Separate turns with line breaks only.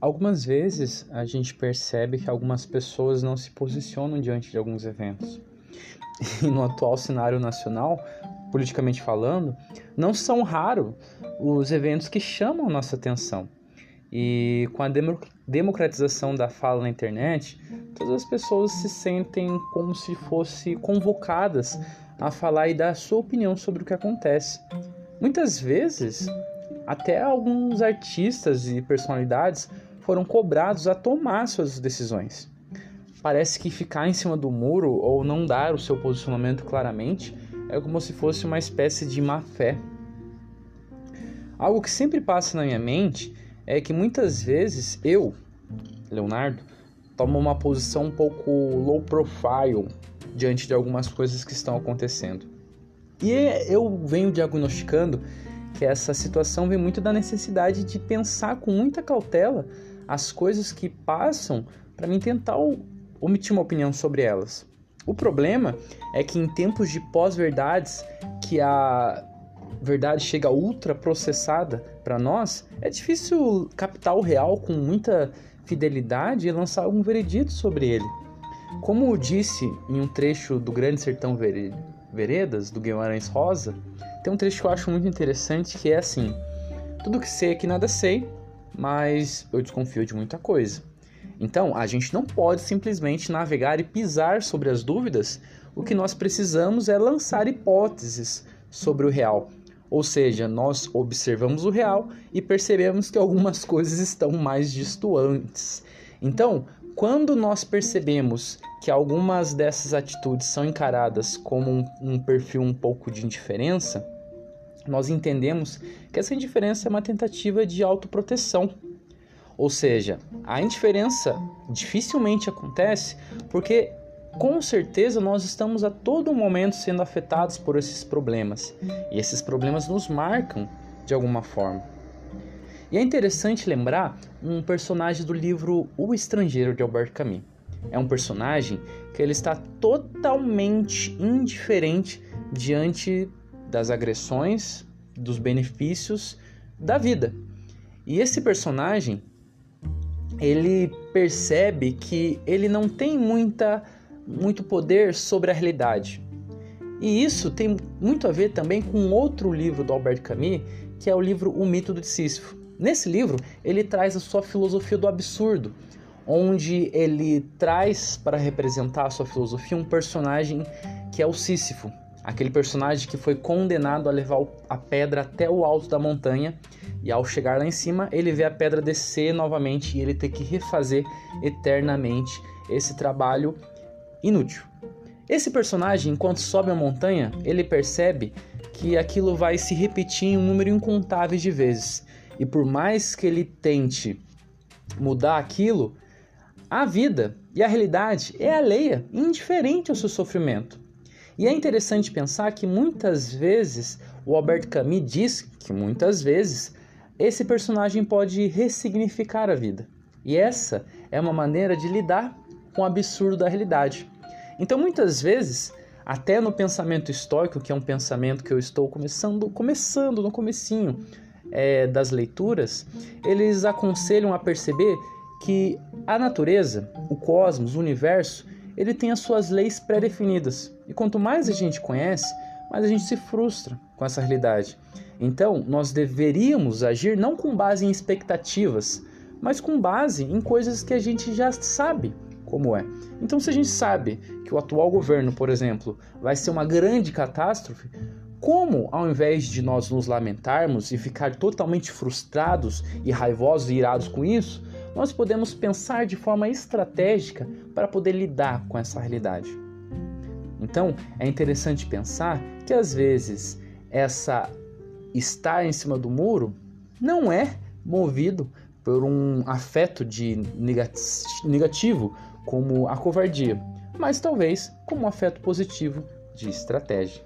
Algumas vezes a gente percebe que algumas pessoas não se posicionam diante de alguns eventos. E no atual cenário nacional, politicamente falando, não são raros os eventos que chamam nossa atenção. E com a democratização da fala na internet, todas as pessoas se sentem como se fossem convocadas a falar e dar a sua opinião sobre o que acontece. Muitas vezes, até alguns artistas e personalidades foram cobrados a tomar suas decisões. Parece que ficar em cima do muro ou não dar o seu posicionamento claramente é como se fosse uma espécie de má fé. Algo que sempre passa na minha mente é que muitas vezes eu, Leonardo, tomo uma posição um pouco low profile diante de algumas coisas que estão acontecendo. E eu venho diagnosticando que essa situação vem muito da necessidade de pensar com muita cautela as coisas que passam para mim tentar omitir uma opinião sobre elas. O problema é que em tempos de pós-verdades, que a verdade chega ultra processada para nós, é difícil captar o real com muita fidelidade e lançar algum veredito sobre ele. Como disse em um trecho do Grande Sertão Veredas, do Guimarães Rosa, tem um trecho que eu acho muito interessante que é assim: Tudo que sei é que nada sei, mas eu desconfio de muita coisa. Então, a gente não pode simplesmente navegar e pisar sobre as dúvidas. O que nós precisamos é lançar hipóteses sobre o real. Ou seja, nós observamos o real e percebemos que algumas coisas estão mais distantes. Então, quando nós percebemos que algumas dessas atitudes são encaradas como um, um perfil um pouco de indiferença, nós entendemos que essa indiferença é uma tentativa de autoproteção. Ou seja, a indiferença dificilmente acontece porque com certeza nós estamos a todo momento sendo afetados por esses problemas e esses problemas nos marcam de alguma forma. E é interessante lembrar um personagem do livro O Estrangeiro de Albert Camus. É um personagem que ele está totalmente indiferente diante das agressões, dos benefícios da vida. E esse personagem, ele percebe que ele não tem muita muito poder sobre a realidade. E isso tem muito a ver também com outro livro do Albert Camus, que é o livro O Mito de Sísifo. Nesse livro, ele traz a sua filosofia do absurdo, onde ele traz para representar a sua filosofia um personagem que é o Sísifo, aquele personagem que foi condenado a levar a pedra até o alto da montanha e ao chegar lá em cima ele vê a pedra descer novamente e ele ter que refazer eternamente esse trabalho inútil. Esse personagem, enquanto sobe a montanha, ele percebe que aquilo vai se repetir em um número incontável de vezes. E por mais que ele tente mudar aquilo, a vida e a realidade é alheia, indiferente ao seu sofrimento. E é interessante pensar que muitas vezes o Albert Camus diz que muitas vezes esse personagem pode ressignificar a vida. E essa é uma maneira de lidar com o absurdo da realidade. Então, muitas vezes, até no pensamento estoico, que é um pensamento que eu estou começando, começando no comecinho é, das leituras, eles aconselham a perceber que a natureza, o cosmos, o universo, ele tem as suas leis pré-definidas. E quanto mais a gente conhece, mais a gente se frustra com essa realidade. Então, nós deveríamos agir não com base em expectativas, mas com base em coisas que a gente já sabe como é. Então, se a gente sabe que o atual governo, por exemplo, vai ser uma grande catástrofe, como, ao invés de nós nos lamentarmos e ficar totalmente frustrados e raivosos e irados com isso, nós podemos pensar de forma estratégica para poder lidar com essa realidade. Então, é interessante pensar que às vezes essa estar em cima do muro não é movido por um afeto de negativo como a covardia, mas talvez como um afeto positivo de estratégia.